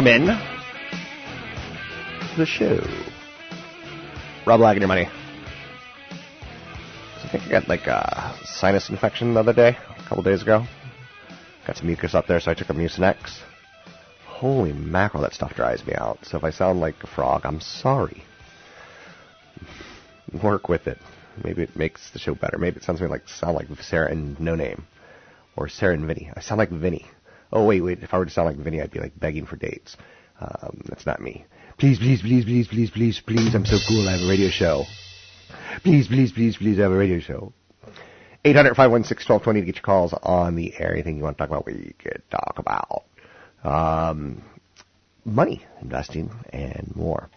Welcome in the show. Rob Black and your money. I think I got like a sinus infection the other day, a couple days ago. Got some mucus up there, so I took a Mucinex. Holy mackerel, that stuff dries me out. So if I sound like a frog, I'm sorry. Work with it. Maybe it makes the show better. Maybe it sounds me like sound like Sarah and No Name, or Sarah and Vinny. I sound like Vinny. Oh wait, wait. If I were to sound like Vinny, I'd be like begging for dates. Um, that's not me. Please, please, please, please, please, please, please. I'm so cool. I have a radio show. Please, please, please, please. I have a radio show. 800-516-1220 to get your calls on the air. Anything you want to talk about, we could talk about. Um, money, investing, and more.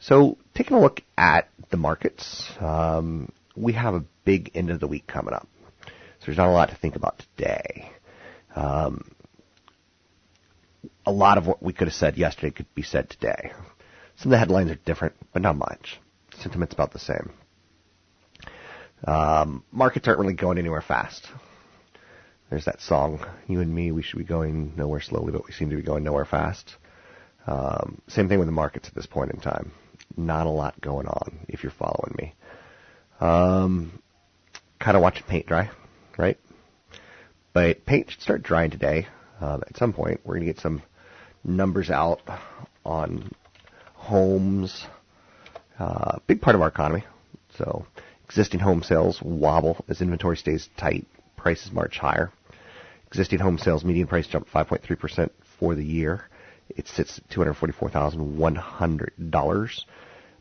So, taking a look at the markets, um, we have a big end of the week coming up. So there's not a lot to think about today. Um, a lot of what we could have said yesterday could be said today. Some of the headlines are different, but not much. Sentiment's about the same. Um, markets aren't really going anywhere fast. There's that song, "You and Me, we should be going nowhere slowly, but we seem to be going nowhere fast." Um, same thing with the markets at this point in time. Not a lot going on, if you're following me. Um, kind of watching paint dry, right? But paint should start drying today. Um, at some point, we're going to get some numbers out on homes. Uh, big part of our economy. So existing home sales wobble as inventory stays tight, prices march higher. Existing home sales median price jumped 5.3% for the year. It sits at $244,100.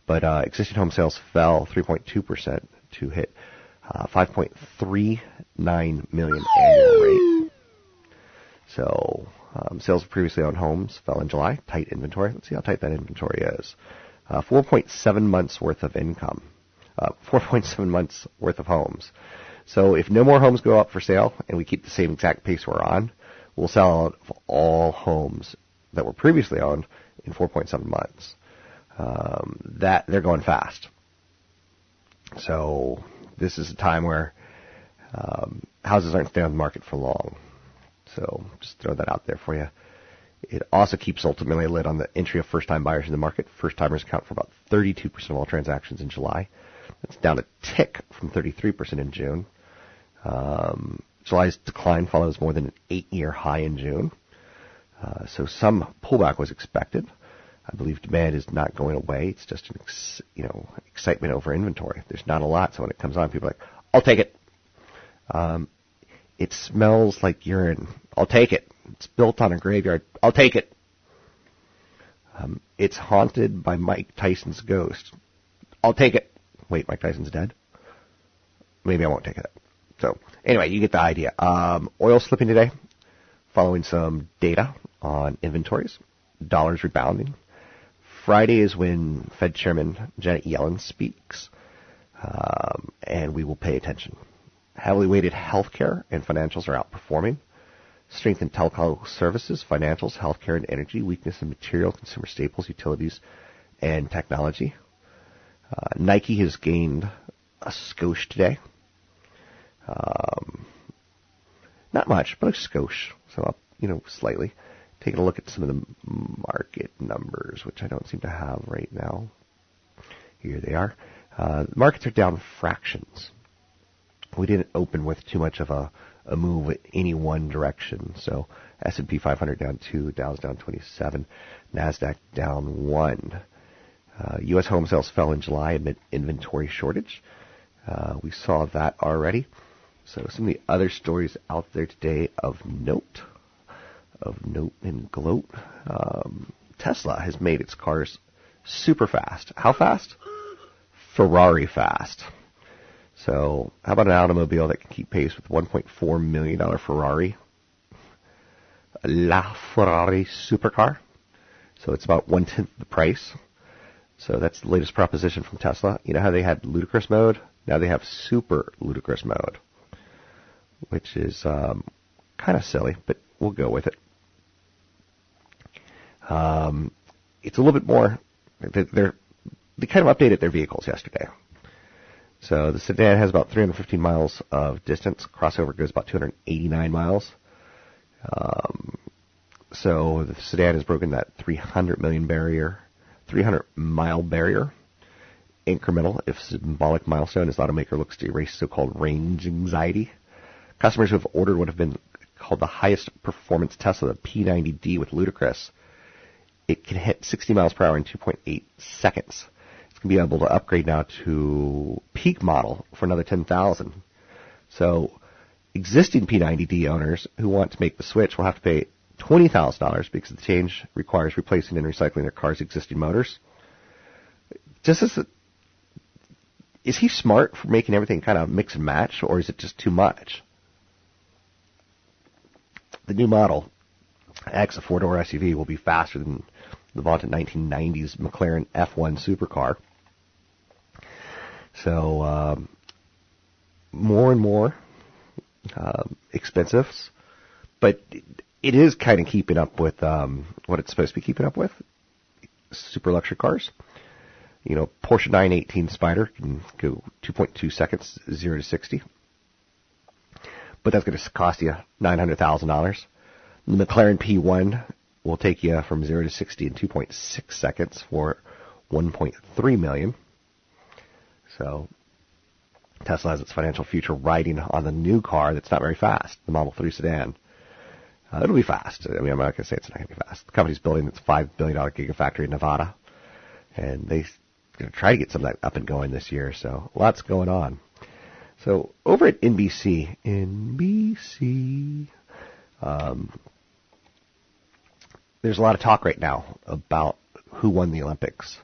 But uh, existing home sales fell 3.2% to hit uh, 5.39 million annual rate. So um, sales of previously owned homes fell in July. Tight inventory. Let's see how tight that inventory is. Uh, 4.7 months worth of income. Uh, 4.7 months worth of homes. So if no more homes go up for sale and we keep the same exact pace we're on, we'll sell out of all homes that were previously owned in 4.7 months. Um, that they're going fast. So this is a time where um, houses aren't staying on the market for long. So just throw that out there for you. It also keeps ultimately a lid on the entry of first-time buyers in the market. First-timers account for about 32% of all transactions in July. That's down a tick from 33% in June. Um, July's decline follows more than an eight-year high in June. Uh, so some pullback was expected. I believe demand is not going away. It's just an ex- you know excitement over inventory. There's not a lot, so when it comes on, people are like, "I'll take it." Um, it smells like urine. I'll take it. It's built on a graveyard. I'll take it. Um, it's haunted by Mike Tyson's ghost. I'll take it. Wait, Mike Tyson's dead? Maybe I won't take it. So, anyway, you get the idea. Um, oil slipping today, following some data on inventories. Dollars rebounding. Friday is when Fed Chairman Janet Yellen speaks, um, and we will pay attention. Heavily weighted healthcare and financials are outperforming. Strength in telco services, financials, healthcare and energy. Weakness in material, consumer staples, utilities, and technology. Uh, Nike has gained a skosh today. Um, not much, but a skosh. So up, you know, slightly. Taking a look at some of the market numbers, which I don't seem to have right now. Here they are. Uh, markets are down fractions. We didn't open with too much of a, a move in any one direction. So S&P 500 down two, Dow's down 27, Nasdaq down one. Uh, U.S. home sales fell in July amid inventory shortage. Uh, we saw that already. So some of the other stories out there today of note, of note and gloat. Um, Tesla has made its cars super fast. How fast? Ferrari fast. So how about an automobile that can keep pace with $1.4 million Ferrari? La Ferrari supercar. So it's about one tenth the price. So that's the latest proposition from Tesla. You know how they had ludicrous mode? Now they have super ludicrous mode, which is um, kind of silly, but we'll go with it. Um, it's a little bit more. They're, they kind of updated their vehicles yesterday. So the sedan has about 315 miles of distance. Crossover goes about 289 miles. Um, so the sedan has broken that 300 million barrier 300 mile barrier. Incremental, if symbolic milestone, as automaker looks to erase so-called range anxiety. Customers who have ordered what have been called the highest performance Tesla, the P90D with Ludicrous, it can hit 60 miles per hour in 2.8 seconds. It's going to be able to upgrade now to peak model for another 10,000. So existing P90D owners who want to make the switch will have to pay $20,000 because the change requires replacing and recycling their car's existing motors. Just as a, is he smart for making everything kind of mix and match, or is it just too much? The new Model X, a four-door SUV, will be faster than the vaunted 1990s McLaren F1 supercar. So um, more and more uh, expensive, but it is kind of keeping up with um, what it's supposed to be keeping up with. Super luxury cars. You know, Porsche 918 Spyder can go 2.2 seconds, 0 to 60. But that's going to cost you $900,000. The McLaren P1 will take you from 0 to 60 in 2.6 seconds for 1.3 million. So Tesla has its financial future riding on the new car that's not very fast, the Model 3 sedan. Uh, it'll be fast. I mean, I'm not going to say it's not going to be fast. The company's building its $5 billion gigafactory in Nevada, and they're going to try to get some of that up and going this year, so lots going on. So over at NBC, NBC, um, there's a lot of talk right now about who won the Olympics.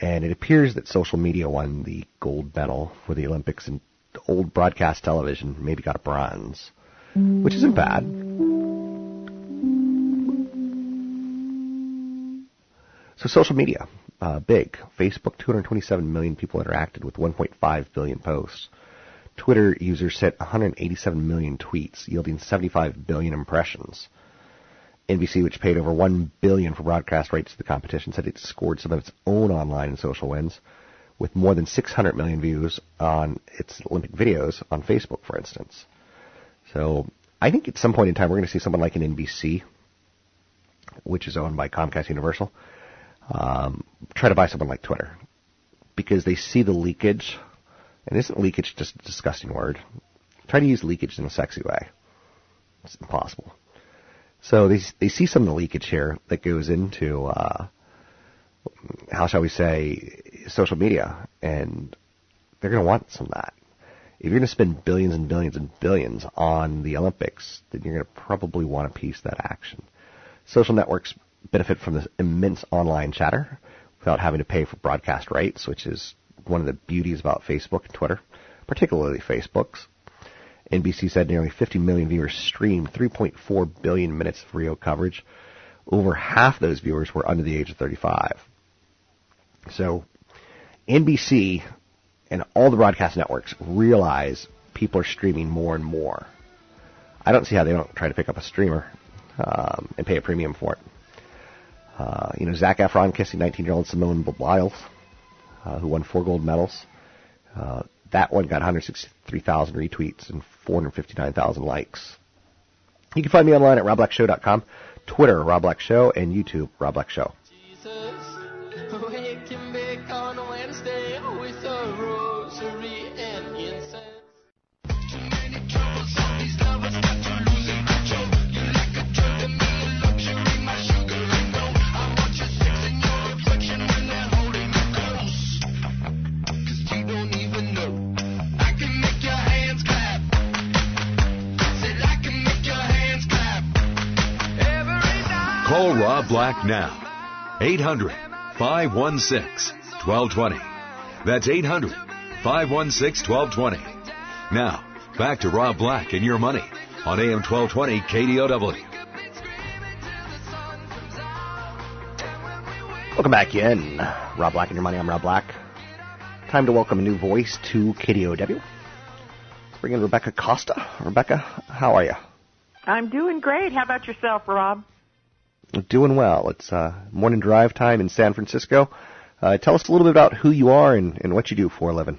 And it appears that social media won the gold medal for the Olympics and old broadcast television maybe got a bronze, which isn't bad. So social media, uh, big. Facebook, 227 million people interacted with 1.5 billion posts. Twitter users sent 187 million tweets, yielding 75 billion impressions. NBC, which paid over 1 billion for broadcast rights to the competition, said it scored some of its own online and social wins, with more than 600 million views on its Olympic videos on Facebook, for instance. So I think at some point in time we're going to see someone like an NBC, which is owned by Comcast Universal, um, try to buy someone like Twitter because they see the leakage. And isn't leakage just a disgusting word? Try to use leakage in a sexy way. It's impossible. So they they see some of the leakage here that goes into uh, how shall we say social media, and they're going to want some of that. If you're going to spend billions and billions and billions on the Olympics, then you're going to probably want a piece of that action. Social networks benefit from this immense online chatter without having to pay for broadcast rights, which is one of the beauties about Facebook and Twitter, particularly Facebook's. NBC said nearly 50 million viewers streamed 3.4 billion minutes of Rio coverage. Over half those viewers were under the age of 35. So NBC and all the broadcast networks realize people are streaming more and more. I don't see how they don't try to pick up a streamer um, and pay a premium for it. Uh, you know, Zac Efron kissing 19-year-old Simone Biles, uh, who won four gold medals. Uh, that one got 163,000 retweets and 459,000 likes. You can find me online at robblackshow.com, Twitter, Rob Black Show, and YouTube, Rob Black Show. Call Rob Black now. 800 516 1220. That's 800 516 1220. Now, back to Rob Black and your money on AM 1220 KDOW. Welcome back in. Rob Black and your money. I'm Rob Black. Time to welcome a new voice to KDOW. Let's bring in Rebecca Costa. Rebecca, how are you? I'm doing great. How about yourself, Rob? Doing well. It's uh, morning drive time in San Francisco. Uh, tell us a little bit about who you are and, and what you do for a living.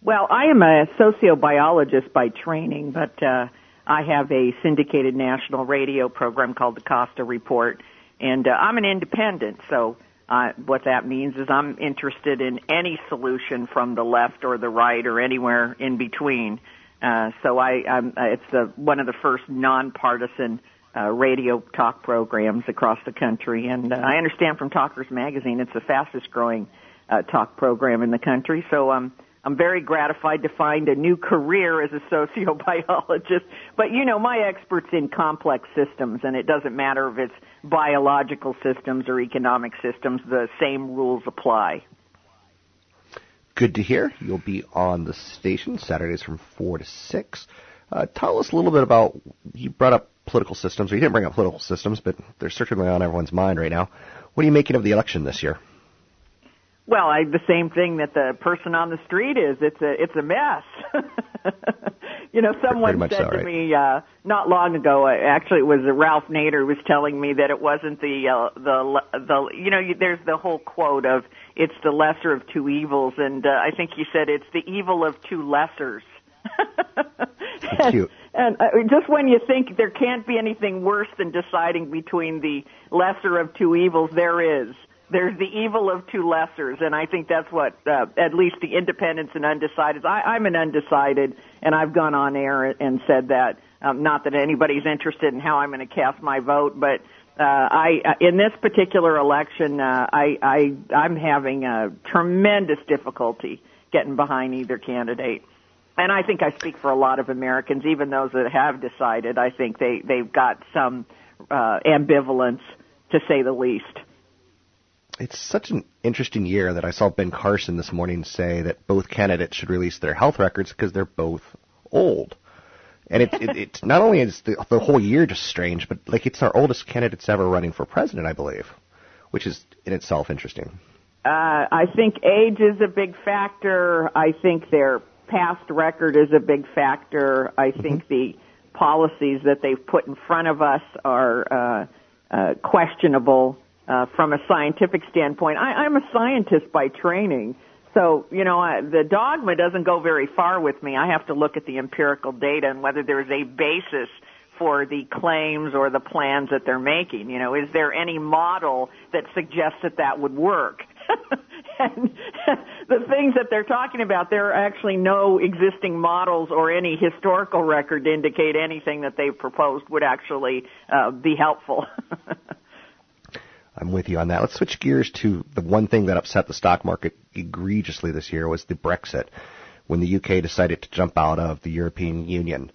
Well, I am a sociobiologist by training, but uh, I have a syndicated national radio program called the Costa Report, and uh, I'm an independent. So uh, what that means is I'm interested in any solution from the left or the right or anywhere in between. Uh, so I, I'm, it's the, one of the first nonpartisan uh, radio talk programs across the country. And uh, I understand from Talkers Magazine, it's the fastest growing uh, talk program in the country. So um, I'm very gratified to find a new career as a sociobiologist. But you know, my expert's in complex systems, and it doesn't matter if it's biological systems or economic systems. The same rules apply. Good to hear. You'll be on the station Saturdays from four to six. Uh, tell us a little bit about you brought up political systems, you didn't bring up political systems, but they're certainly on everyone's mind right now. What are you making of the election this year? Well, I, the same thing that the person on the street is. It's a it's a mess. you know, someone said so, to right? me uh, not long ago. Uh, actually, it was uh, Ralph Nader was telling me that it wasn't the uh, the the you know you, there's the whole quote of it's the lesser of two evils, and uh, I think he said it's the evil of two lessers. And, Cute. and uh, just when you think there can't be anything worse than deciding between the lesser of two evils, there is. There's the evil of two lessers, and I think that's what uh, at least the independents and undecideds. I, I'm an undecided, and I've gone on air and said that. Um, not that anybody's interested in how I'm going to cast my vote, but uh, I uh, in this particular election, uh, I, I I'm having a tremendous difficulty getting behind either candidate and I think I speak for a lot of Americans, even those that have decided. I think they they've got some uh, ambivalence, to say the least. It's such an interesting year that I saw Ben Carson this morning say that both candidates should release their health records because they're both old. And it's it, it's not only is the, the whole year just strange, but like it's our oldest candidates ever running for president, I believe, which is in itself interesting. Uh, I think age is a big factor. I think their past record is a big factor. I think the policies that they've put in front of us are uh, uh, questionable uh, from a scientific standpoint. I, I'm a scientist by training, so you know I, the dogma doesn't go very far with me. I have to look at the empirical data and whether there's a basis for the claims or the plans that they're making. You know, is there any model that suggests that that would work? and the things that they're talking about, there are actually no existing models or any historical record to indicate anything that they've proposed would actually uh, be helpful. I'm with you on that. Let's switch gears to the one thing that upset the stock market egregiously this year was the Brexit, when the UK decided to jump out of the European Union.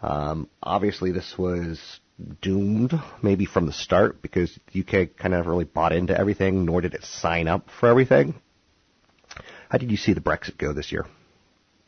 Um, obviously, this was doomed, maybe from the start, because the UK kind of really bought into everything, nor did it sign up for everything. How did you see the Brexit go this year?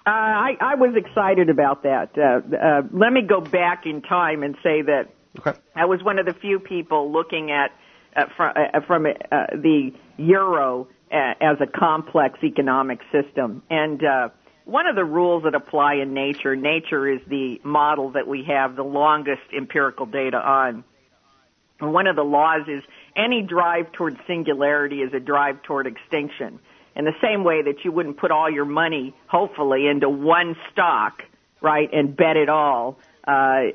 Uh, I, I was excited about that. Uh, uh, let me go back in time and say that Okay. I was one of the few people looking at uh, from, uh, from uh, the euro uh, as a complex economic system. And uh, one of the rules that apply in nature, nature is the model that we have the longest empirical data on. And one of the laws is any drive toward singularity is a drive toward extinction. In the same way that you wouldn't put all your money, hopefully, into one stock, right, and bet it all. Uh,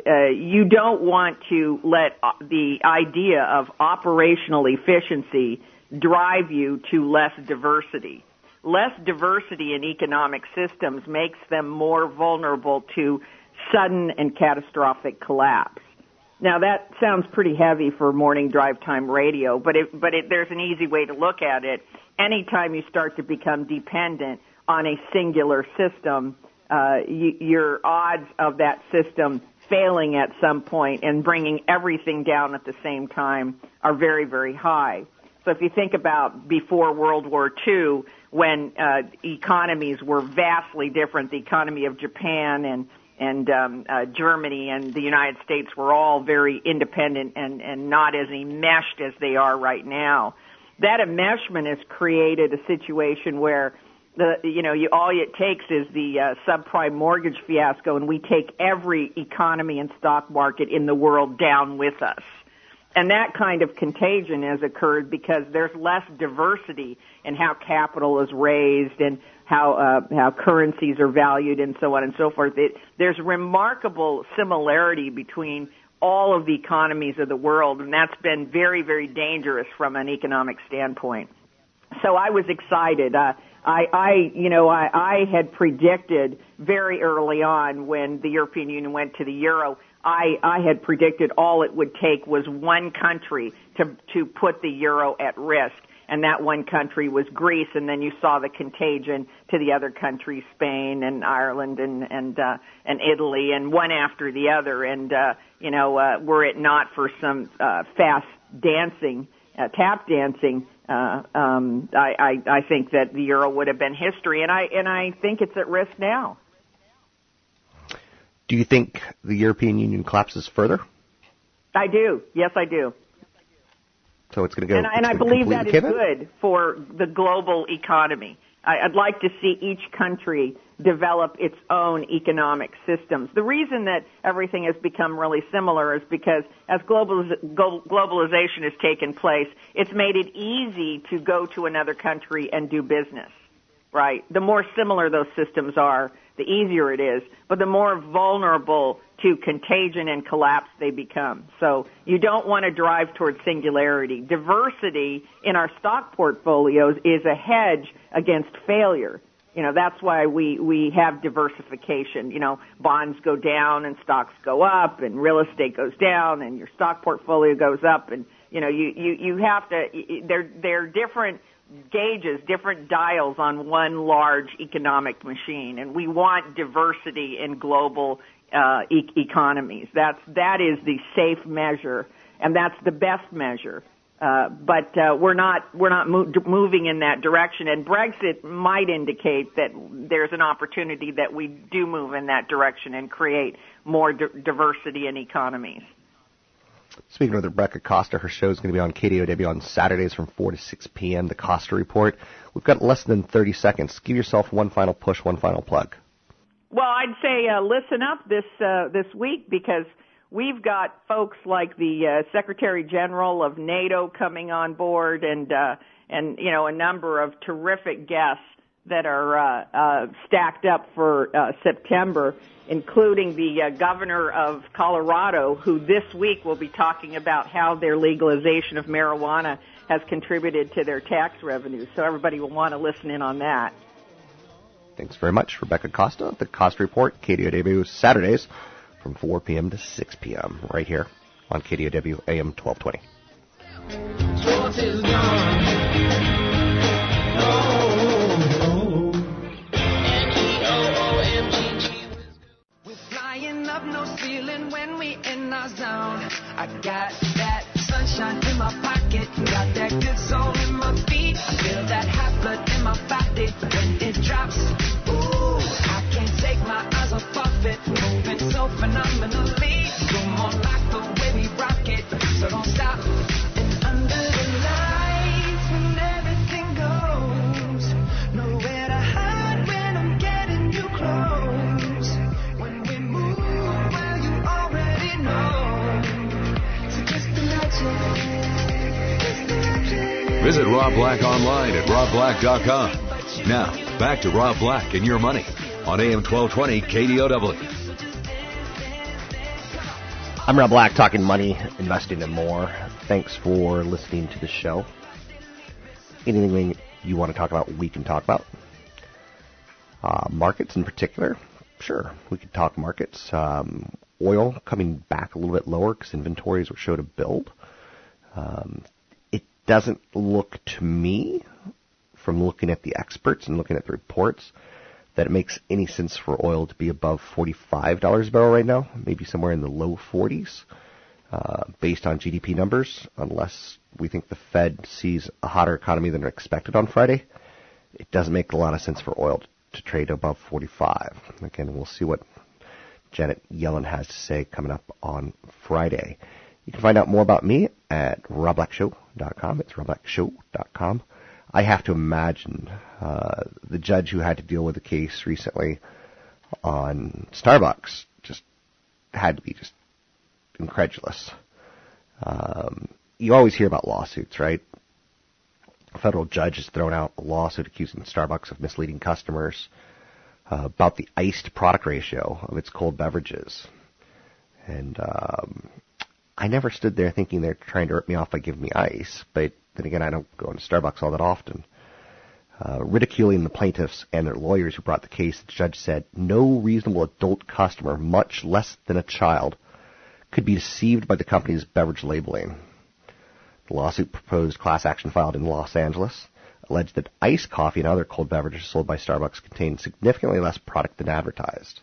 uh, you don't want to let uh, the idea of operational efficiency drive you to less diversity less diversity in economic systems makes them more vulnerable to sudden and catastrophic collapse. Now that sounds pretty heavy for morning drive time radio, but it, but it, there's an easy way to look at it. Anytime you start to become dependent on a singular system, uh, you, your odds of that system failing at some point and bringing everything down at the same time are very, very high. So if you think about before World War II, when uh, economies were vastly different, the economy of Japan and and um, uh, Germany and the United States were all very independent and and not as enmeshed as they are right now. That enmeshment has created a situation where the you know you all it takes is the uh, subprime mortgage fiasco, and we take every economy and stock market in the world down with us and that kind of contagion has occurred because there's less diversity in how capital is raised and how uh, how currencies are valued and so on and so forth. It, there's remarkable similarity between all of the economies of the world, and that's been very very dangerous from an economic standpoint. So I was excited. Uh, I, I, you know, I, I had predicted very early on when the European Union went to the euro I, I had predicted all it would take was one country to, to put the euro at risk. And that one country was Greece, and then you saw the contagion to the other countries, Spain and Ireland and and uh, and Italy, and one after the other. And uh, you know, uh, were it not for some uh, fast dancing, uh, tap dancing, uh, um, I, I I think that the euro would have been history, and I and I think it's at risk now. Do you think the European Union collapses further? I do. Yes, I do. So it's going to go. And, and I believe that is pivot? good for the global economy. I, I'd like to see each country develop its own economic systems. The reason that everything has become really similar is because as globalization has taken place, it's made it easy to go to another country and do business. Right? The more similar those systems are, the easier it is, but the more vulnerable to contagion and collapse they become. So you don't want to drive towards singularity. Diversity in our stock portfolios is a hedge against failure. You know, that's why we, we have diversification. You know, bonds go down and stocks go up and real estate goes down and your stock portfolio goes up and, you know, you, you, you have to, they're, they're different gauges, different dials on one large economic machine, and we want diversity in global uh, e- economies. That's that is the safe measure, and that's the best measure. Uh, but uh, we're not we're not mo- moving in that direction, and Brexit might indicate that there's an opportunity that we do move in that direction and create more di- diversity in economies. Speaking with Rebecca Costa, her show is going to be on KDOW on Saturdays from 4 to 6 p.m. The Costa Report. We've got less than 30 seconds. Give yourself one final push, one final plug. Well, I'd say uh, listen up this uh, this week because we've got folks like the uh, Secretary General of NATO coming on board, and uh, and you know a number of terrific guests that are uh, uh, stacked up for uh, September, including the uh, governor of Colorado, who this week will be talking about how their legalization of marijuana has contributed to their tax revenues. So everybody will want to listen in on that. Thanks very much, Rebecca Costa. The Costa Report, KDOW, Saturdays from 4 p.m. to 6 p.m. right here on KDOW AM 1220. Got that sunshine in my pocket, got that good soul in my feet. Feel that hot blood in my body Visit Rob Black online at robblack.com. Now, back to Rob Black and your money on AM 1220 KDOW. I'm Rob Black, talking money, investing, and more. Thanks for listening to the show. Anything you want to talk about, we can talk about. Uh, markets in particular, sure, we could talk markets. Um, oil coming back a little bit lower because inventories were showed a build. Um, doesn't look to me, from looking at the experts and looking at the reports, that it makes any sense for oil to be above $45 a barrel right now, maybe somewhere in the low 40s, uh, based on GDP numbers, unless we think the Fed sees a hotter economy than expected on Friday. It doesn't make a lot of sense for oil to trade above 45. Again, we'll see what Janet Yellen has to say coming up on Friday. You can find out more about me at robblackshow.com. It's robblackshow.com. I have to imagine uh, the judge who had to deal with the case recently on Starbucks just had to be just incredulous. Um, you always hear about lawsuits, right? A federal judge has thrown out a lawsuit accusing Starbucks of misleading customers uh, about the iced product ratio of its cold beverages. And um, I never stood there thinking they're trying to rip me off by giving me ice, but then again, I don't go into Starbucks all that often. Uh, ridiculing the plaintiffs and their lawyers who brought the case, the judge said no reasonable adult customer, much less than a child, could be deceived by the company's beverage labeling. The lawsuit proposed class action filed in Los Angeles alleged that iced coffee and other cold beverages sold by Starbucks contained significantly less product than advertised.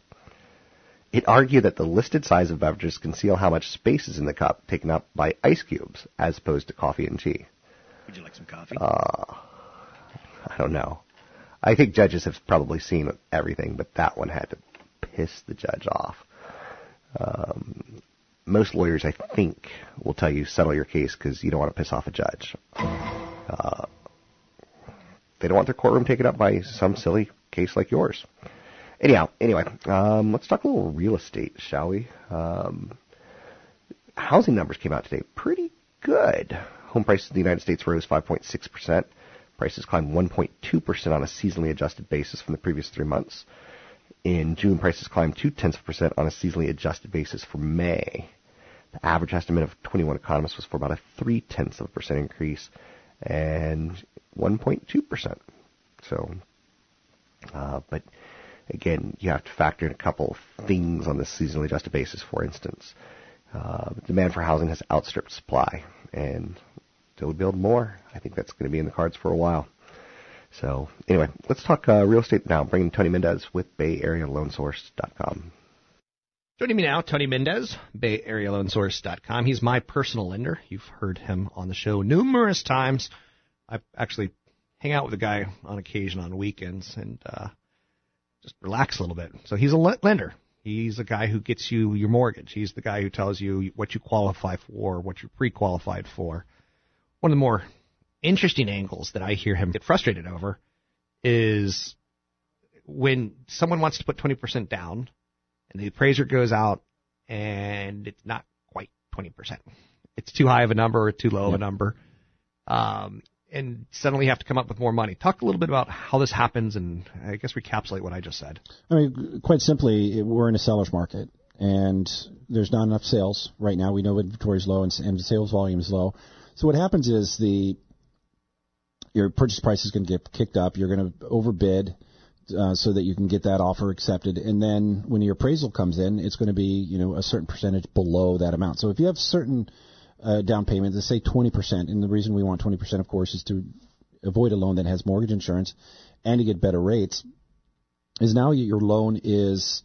It argued that the listed size of beverages conceal how much space is in the cup taken up by ice cubes as opposed to coffee and tea. Would you like some coffee? Uh, I don't know. I think judges have probably seen everything, but that one had to piss the judge off. Um, most lawyers, I think, will tell you settle your case because you don't want to piss off a judge. Uh, they don't want their courtroom taken up by some silly case like yours. Anyhow, anyway, um, let's talk a little real estate, shall we? Um, housing numbers came out today. Pretty good. Home prices in the United States rose 5.6%. Prices climbed 1.2% on a seasonally adjusted basis from the previous three months. In June, prices climbed two tenths of a percent on a seasonally adjusted basis for May. The average estimate of 21 economists was for about a three tenths of a percent increase, and 1.2%. So, uh, but again, you have to factor in a couple of things on this seasonally adjusted basis. For instance, uh, demand for housing has outstripped supply, and we build more, I think that's going to be in the cards for a while. So, anyway, let's talk uh, real estate now. Bringing Tony Mendez with BayAreaLoanSource.com. Joining me now, Tony Mendez, BayAreaLoanSource.com. He's my personal lender. You've heard him on the show numerous times. I actually hang out with the guy on occasion on weekends and uh, just relax a little bit. So he's a lender. He's the guy who gets you your mortgage. He's the guy who tells you what you qualify for, what you're pre-qualified for. One of the more interesting angles that I hear him get frustrated over is when someone wants to put 20% down and the appraiser goes out and it's not quite 20%. It's too high of a number or too low of a number. Um, and suddenly have to come up with more money. Talk a little bit about how this happens, and I guess recapitulate what I just said. I mean, quite simply, we're in a seller's market, and there's not enough sales right now. We know inventory is low and, and sales volume is low. So what happens is the your purchase price is going to get kicked up. You're going to overbid. Uh, so that you can get that offer accepted, and then when your appraisal comes in, it's going to be you know a certain percentage below that amount. So if you have certain uh, down payment, let's say 20%, and the reason we want 20%, of course, is to avoid a loan that has mortgage insurance and to get better rates, is now your loan is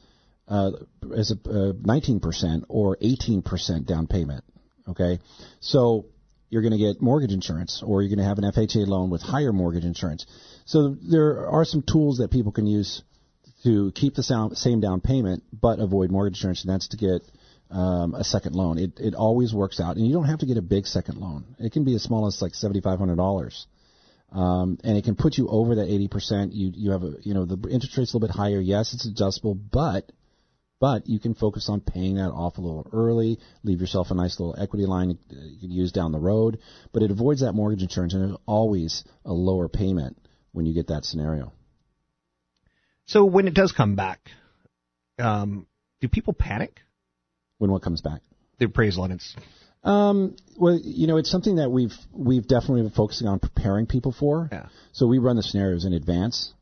uh, as a uh, 19% or 18% down payment. Okay, so you're going to get mortgage insurance, or you're going to have an FHA loan with higher mortgage insurance. So there are some tools that people can use to keep the same down payment but avoid mortgage insurance, and that's to get um, a second loan. It it always works out, and you don't have to get a big second loan. It can be as small as like seventy five hundred dollars, um, and it can put you over that eighty percent. You you have a you know the interest rate's a little bit higher. Yes, it's adjustable, but But you can focus on paying that off a little early, leave yourself a nice little equity line uh, you can use down the road. But it avoids that mortgage insurance, and there's always a lower payment when you get that scenario. So when it does come back, um, do people panic? When what comes back? The appraisal and it's Um, well, you know, it's something that we've we've definitely been focusing on preparing people for. Yeah. So we run the scenarios in advance.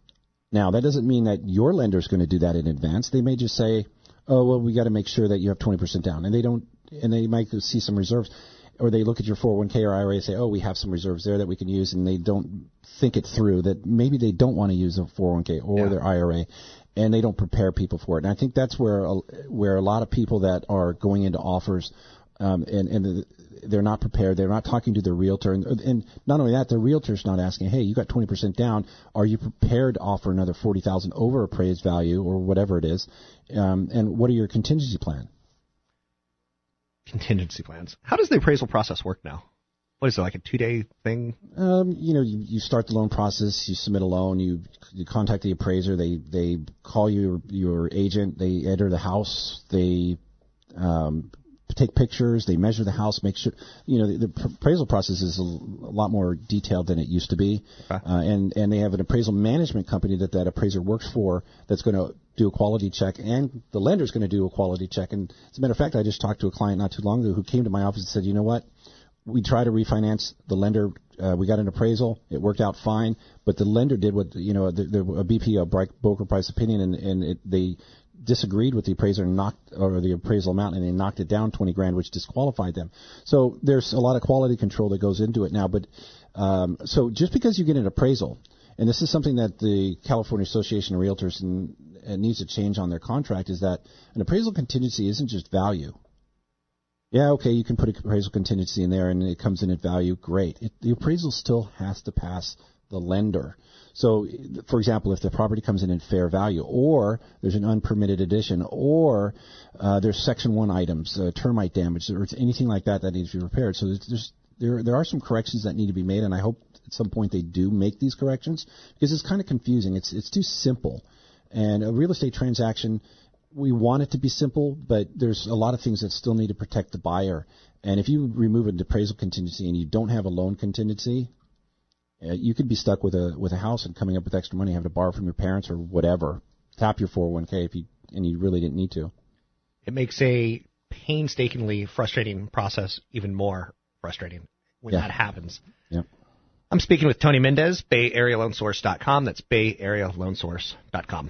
Now, that doesn't mean that your lender is going to do that in advance. They may just say, "Oh, well, we got to make sure that you have 20% down," and they don't, and they might see some reserves, or they look at your 401k or IRA and say, "Oh, we have some reserves there that we can use," and they don't think it through that maybe they don't want to use a 401k or Yeah. their IRA, and they don't prepare people for it. And I think that's where a, where a lot of people that are going into offers um, and and they're not prepared. They're not talking to their realtor, and, and not only that, the realtor's not asking, "Hey, you got 20% down. Are you prepared to offer another 40,000 over appraised value or whatever it is? Um, and what are your contingency plan?" contingency plans. How does the appraisal process work now? What is it like a two day thing? Um, you know, you, you start the loan process, you submit a loan, you, you contact the appraiser, they they call your your agent, they enter the house, they um, take pictures, they measure the house, make sure you know the, the appraisal process is a lot more detailed than it used to be, Okay. uh, and and they have an appraisal management company that that appraiser works for that's going to do a quality check, and the lender's going to do a quality check. And as a matter of fact, I just talked to a client not too long ago who came to my office and said, you know what, we tried to refinance the lender. Uh, we got an appraisal. It worked out fine, but the lender did what you know. The, the, a BP, a broker price opinion, and, and it, they disagreed with the appraiser and knocked or the appraisal amount, and they knocked it down 20 grand, which disqualified them. So there's a lot of quality control that goes into it now. But um, so just because you get an appraisal, and this is something that the California Association of Realtors and needs to change on their contract, is that an appraisal contingency isn't just value. Yeah, okay, you can put appraisal contingency in there and it comes in at value. Great. It, the appraisal still has to pass the lender. So, for example, if the property comes in at fair value, or there's an unpermitted addition, or uh, there's Section 1 items, uh, termite damage, or anything like that that needs to be repaired. So there's there there are some corrections that need to be made, and I hope at some point they do make these corrections because it's kind of confusing. It's it's too simple, and a real estate transaction we want it to be simple, but there's a lot of things that still need to protect the buyer. And if you remove an appraisal contingency and you don't have a loan contingency, uh, you could be stuck with a with a house and coming up with extra money, having to borrow from your parents or whatever. Tap your 401k if you and you really didn't need to. It makes a painstakingly frustrating process even more frustrating when Yeah. that happens. Yep. I'm speaking with Tony Mendez, BayAreaLoanSource.com. That's BayAreaLoanSource.com.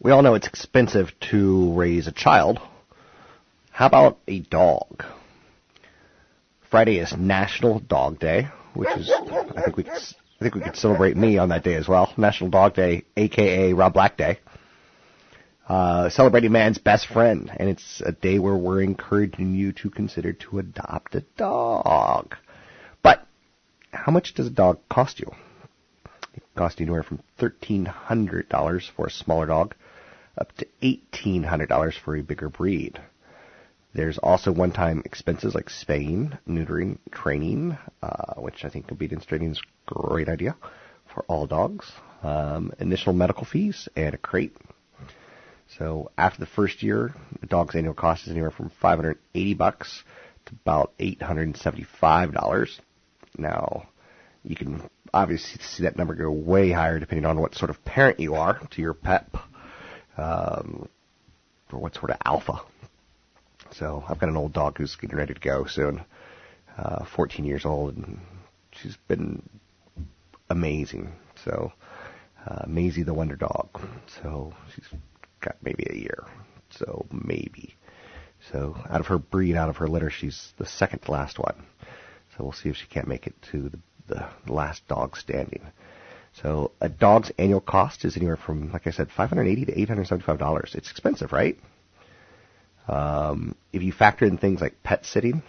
We all know it's expensive to raise a child. How about a dog? Friday is National Dog Day, which is I think we could, I think we could celebrate me on that day as well. National Dog Day, aka Rob Black Day. Uh, celebrating man's best friend, and it's a day where we're encouraging you to consider to adopt a dog. But how much does a dog cost you? It costs you anywhere from thirteen hundred dollars for a smaller dog, up to eighteen hundred dollars for a bigger breed. There's also one-time expenses like spaying, neutering, training, uh, which I think obedience training is a great idea for all dogs. Um, initial medical fees and a crate. So after the first year, the dog's annual cost is anywhere from 580 bucks to about 875 dollars. Now, you can obviously see that number go way higher depending on what sort of parent you are to your pet, um, or what sort of alpha. So I've got an old dog who's getting ready to go soon, uh, 14 years old, and she's been amazing. So uh, Maisie the Wonder Dog. So she's got maybe a year. So maybe. So out of her breed, out of her litter, she's the second to last one. So we'll see if she can't make it to the, the last dog standing. So a dog's annual cost is anywhere from, like I said, 580 to 875 dollars. It's expensive, right? Um, if you factor in things like pet sitting,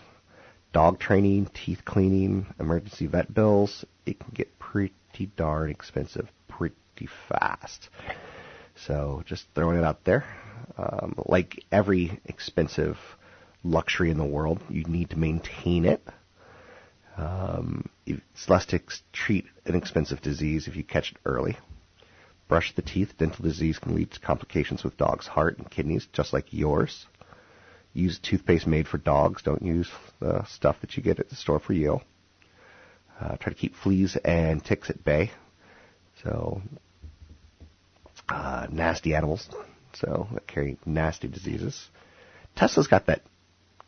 dog training, teeth cleaning, emergency vet bills, it can get pretty darn expensive pretty fast. So just throwing it out there. Um, like every expensive luxury in the world, you need to maintain it. Um, to treat an expensive disease if you catch it early. Brush the teeth. Dental disease can lead to complications with dogs' heart and kidneys, just like yours. Use toothpaste made for dogs. Don't use the stuff that you get at the store for you. Uh, try to keep fleas and ticks at bay. So, uh, nasty animals. So, that carry nasty diseases. Tesla's got that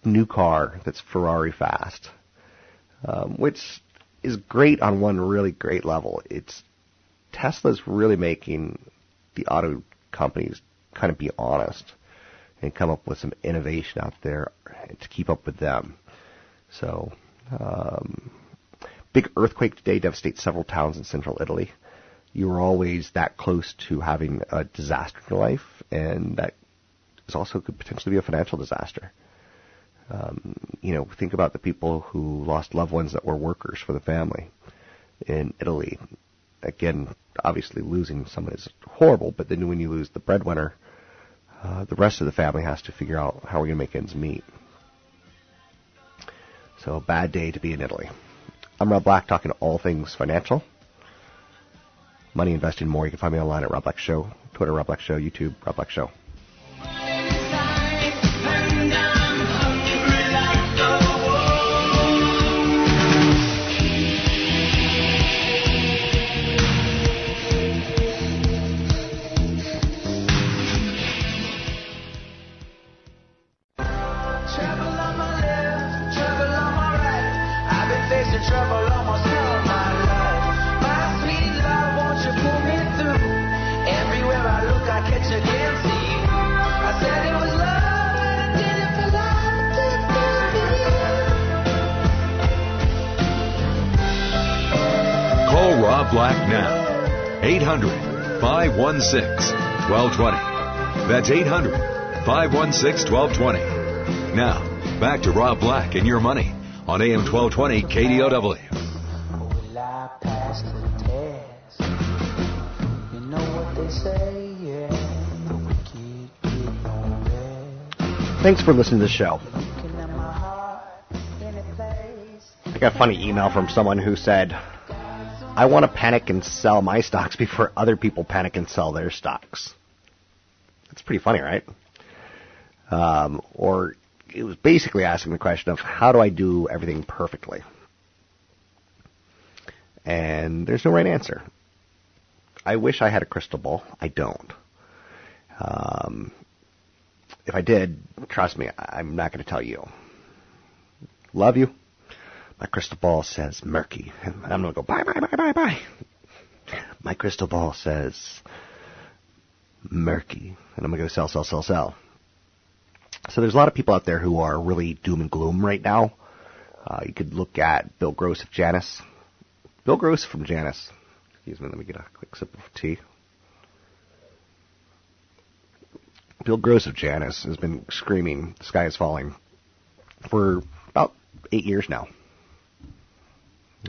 new car that's Ferrari fast, um, which is great on one really great level. It's Tesla's really making the auto companies kind of be honest and come up with some innovation out there to keep up with them. So, um, big earthquake today devastates several towns in central Italy. You are always that close to having a disaster in your life, and that is also could potentially be a financial disaster. Um, you know, think about the people who lost loved ones that were workers for the family in Italy. Again, obviously losing someone is horrible, but then when you lose the breadwinner, uh, the rest of the family has to figure out how we're going to make ends meet. So, a bad day to be in Italy. I'm Rob Black, talking all things financial, money, investing, more. You can find me online at Rob Black Show, Twitter, Rob Black Show, YouTube, Rob Black Show. 516 1220. That's 800 516 1220. Now, back to Rob Black and your money on AM 1220 KDOW. Will I pass the test? You know what they say, yeah. The wicked get no rest. Thanks for listening to the show. Looking at my heart in a place. I got a funny email from someone who said, I want to panic and sell my stocks before other people panic and sell their stocks. That's pretty funny, right? Um, or it was basically asking the question of how do I do everything perfectly? And there's no right answer. I wish I had a crystal ball. I don't. Um, if I did, trust me, I'm not going to tell you. Love you. My crystal ball says murky. And I'm going to go bye, bye, bye, bye, bye. My crystal ball says murky. And I'm going to go sell, sell, sell, sell. So there's a lot of people out there who are really doom and gloom right now. Uh, you could look at Bill Gross of Janus. Bill Gross from Janus. Excuse me, let me get a quick sip of tea. Bill Gross of Janus has been screaming, the sky is falling, for about eight years now.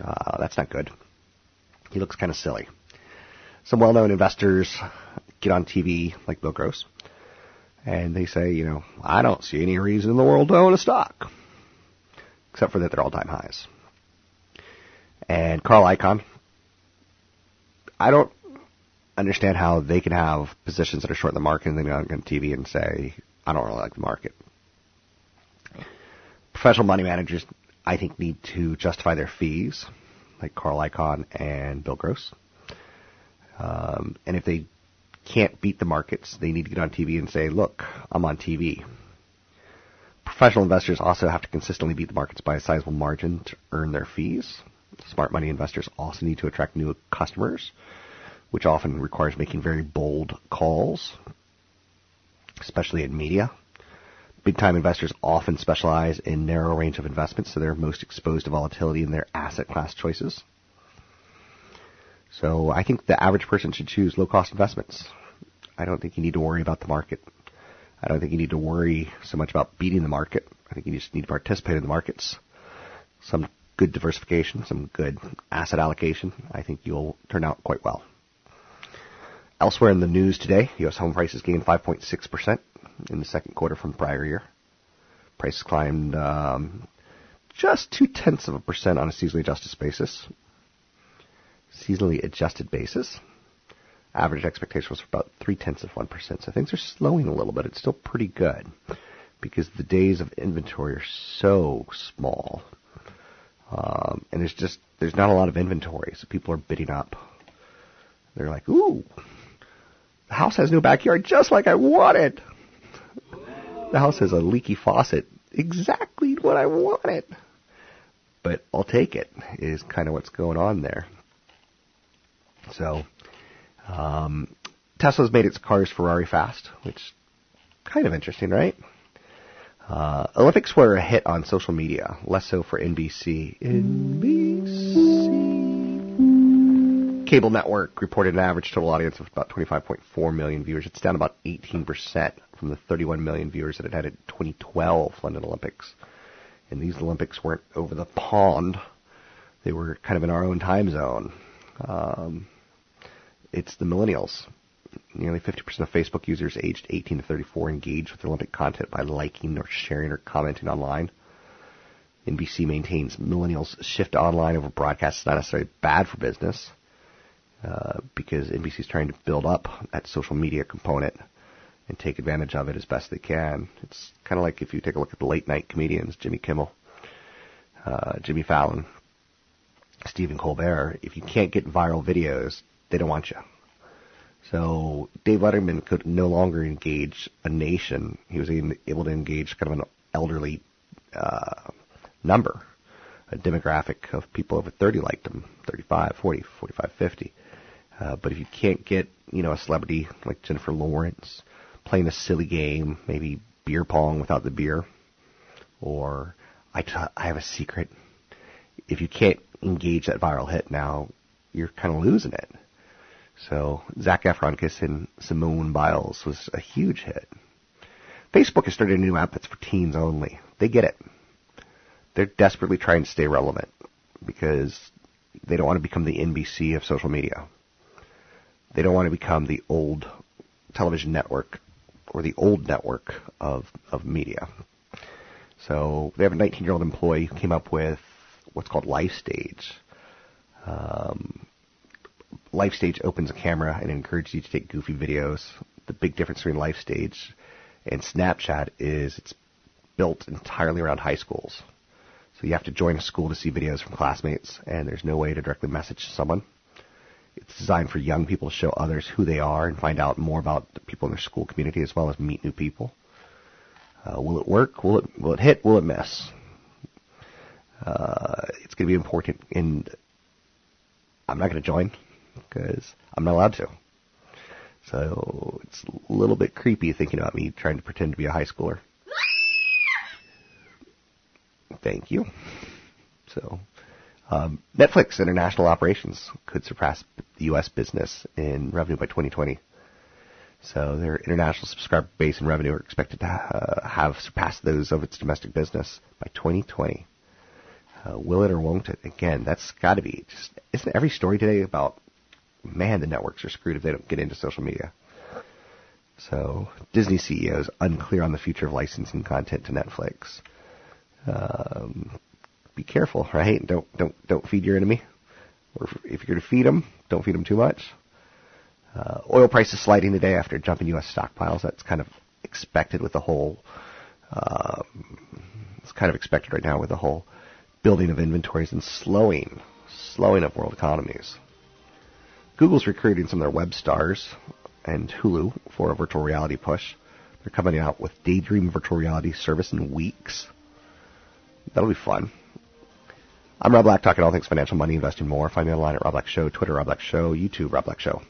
Uh, that's not good. He looks kind of silly. Some well-known investors get on TV, like Bill Gross, and they say, you know, I don't see any reason in the world to own a stock, except for that they're all-time highs. And Carl Icahn, I don't understand how they can have positions that are short in the market and then go on TV and say, I don't really like the market. Professional money managers, I think, need to justify their fees, like Carl Icahn and Bill Gross. Um, and if they can't beat the markets, they need to get on TV and say, look, I'm on TV. Professional investors also have to consistently beat the markets by a sizable margin to earn their fees. Smart money investors also need to attract new customers, which often requires making very bold calls, especially in media. Big time investors often specialize in narrow range of investments, so they're most exposed to volatility in their asset class choices. So I think the average person should choose low cost investments. I don't think you need to worry about the market. I don't think you need to worry so much about beating the market. I think you just need to participate in the markets. Some good diversification, some good asset allocation. I think you'll turn out quite well. Elsewhere in the news today, U.S. home prices gained 5.6% in the second quarter from prior year. Prices climbed um, just two tenths of a percent on a seasonally adjusted basis. Seasonally adjusted basis. Average expectation was for about three tenths of one percent. So things are slowing a little bit. It's still pretty good because the days of inventory are so small, um, and there's just there's not a lot of inventory, so people are bidding up. They're like, "Ooh, the house has no backyard, just like I wanted. The house has a leaky faucet, exactly what I wanted." But I'll take it. Is kind of what's going on there. So, um, Tesla's made its cars Ferrari fast, which kind of interesting, right? Uh, Olympics were a hit on social media, less so for NBC. NBC. Cable network reported an average total audience of about 25.4 million viewers. It's down about 18% from the 31 million viewers that it had at 2012 London Olympics. And these Olympics weren't over the pond. They were kind of in our own time zone. Um, it's the millennials. Nearly 50% of Facebook users aged 18 to 34 engage with Olympic content by liking or sharing or commenting online. NBC maintains millennials shift online over broadcast is not necessarily bad for business uh, because NBC is trying to build up that social media component and take advantage of it as best they can. It's kind of like if you take a look at the late night comedians, Jimmy Kimmel, uh, Jimmy Fallon, Stephen Colbert. If you can't get viral videos, they don't want you. So Dave Letterman could no longer engage a nation. He was able to engage kind of an elderly uh, number, a demographic of people over 30 liked him, 35, 40, 45, 50. Uh, but if you can't get, you know, a celebrity like Jennifer Lawrence playing a silly game, maybe beer pong without the beer, or I, t- I have a secret. If you can't engage that viral hit now, you're kind of losing it. So Zac Efron kissing Simone Biles was a huge hit. Facebook has started a new app that's for teens only. They get it. They're desperately trying to stay relevant because they don't want to become the NBC of social media. They don't want to become the old television network or the old network of, of media. So they have a 19 year old employee who came up with what's called Lifestage. Um, Lifestage opens a camera and encourages you to take goofy videos. The big difference between Lifestage and Snapchat is it's built entirely around high schools. So you have to join a school to see videos from classmates, and there's no way to directly message someone. It's designed for young people to show others who they are and find out more about the people in their school community as well as meet new people. Uh, will it work? Will it will it hit? Will it miss? Uh, it's going to be important. And I'm not going to join because I'm not allowed to. So it's a little bit creepy thinking about me trying to pretend to be a high schooler. Thank you. So, um, Netflix international operations could surpass the U.S. business in revenue by 2020. So their international subscriber base and revenue are expected to uh, have surpassed those of its domestic business by 2020. Uh, will it or won't it? Again, that's got to be just. Isn't every story today about man, the networks are screwed if they don't get into social media. So Disney CEO is unclear on the future of licensing content to Netflix. Um, be careful, right? Don't don't don't feed your enemy. Or if you're going to feed them, don't feed them too much. Uh, oil prices sliding today after jumping U.S. stockpiles. That's kind of expected with the whole. Um, it's kind of expected right now with the whole building of inventories and slowing, slowing of world economies. Google's recruiting some of their web stars and Hulu for a virtual reality push. They're coming out with Daydream virtual reality service in weeks. That'll be fun. I'm Rob Black, talking all things financial, money, investing, more. Find me online at Rob Black Show, Twitter, Rob Black Show, YouTube, Rob Black Show.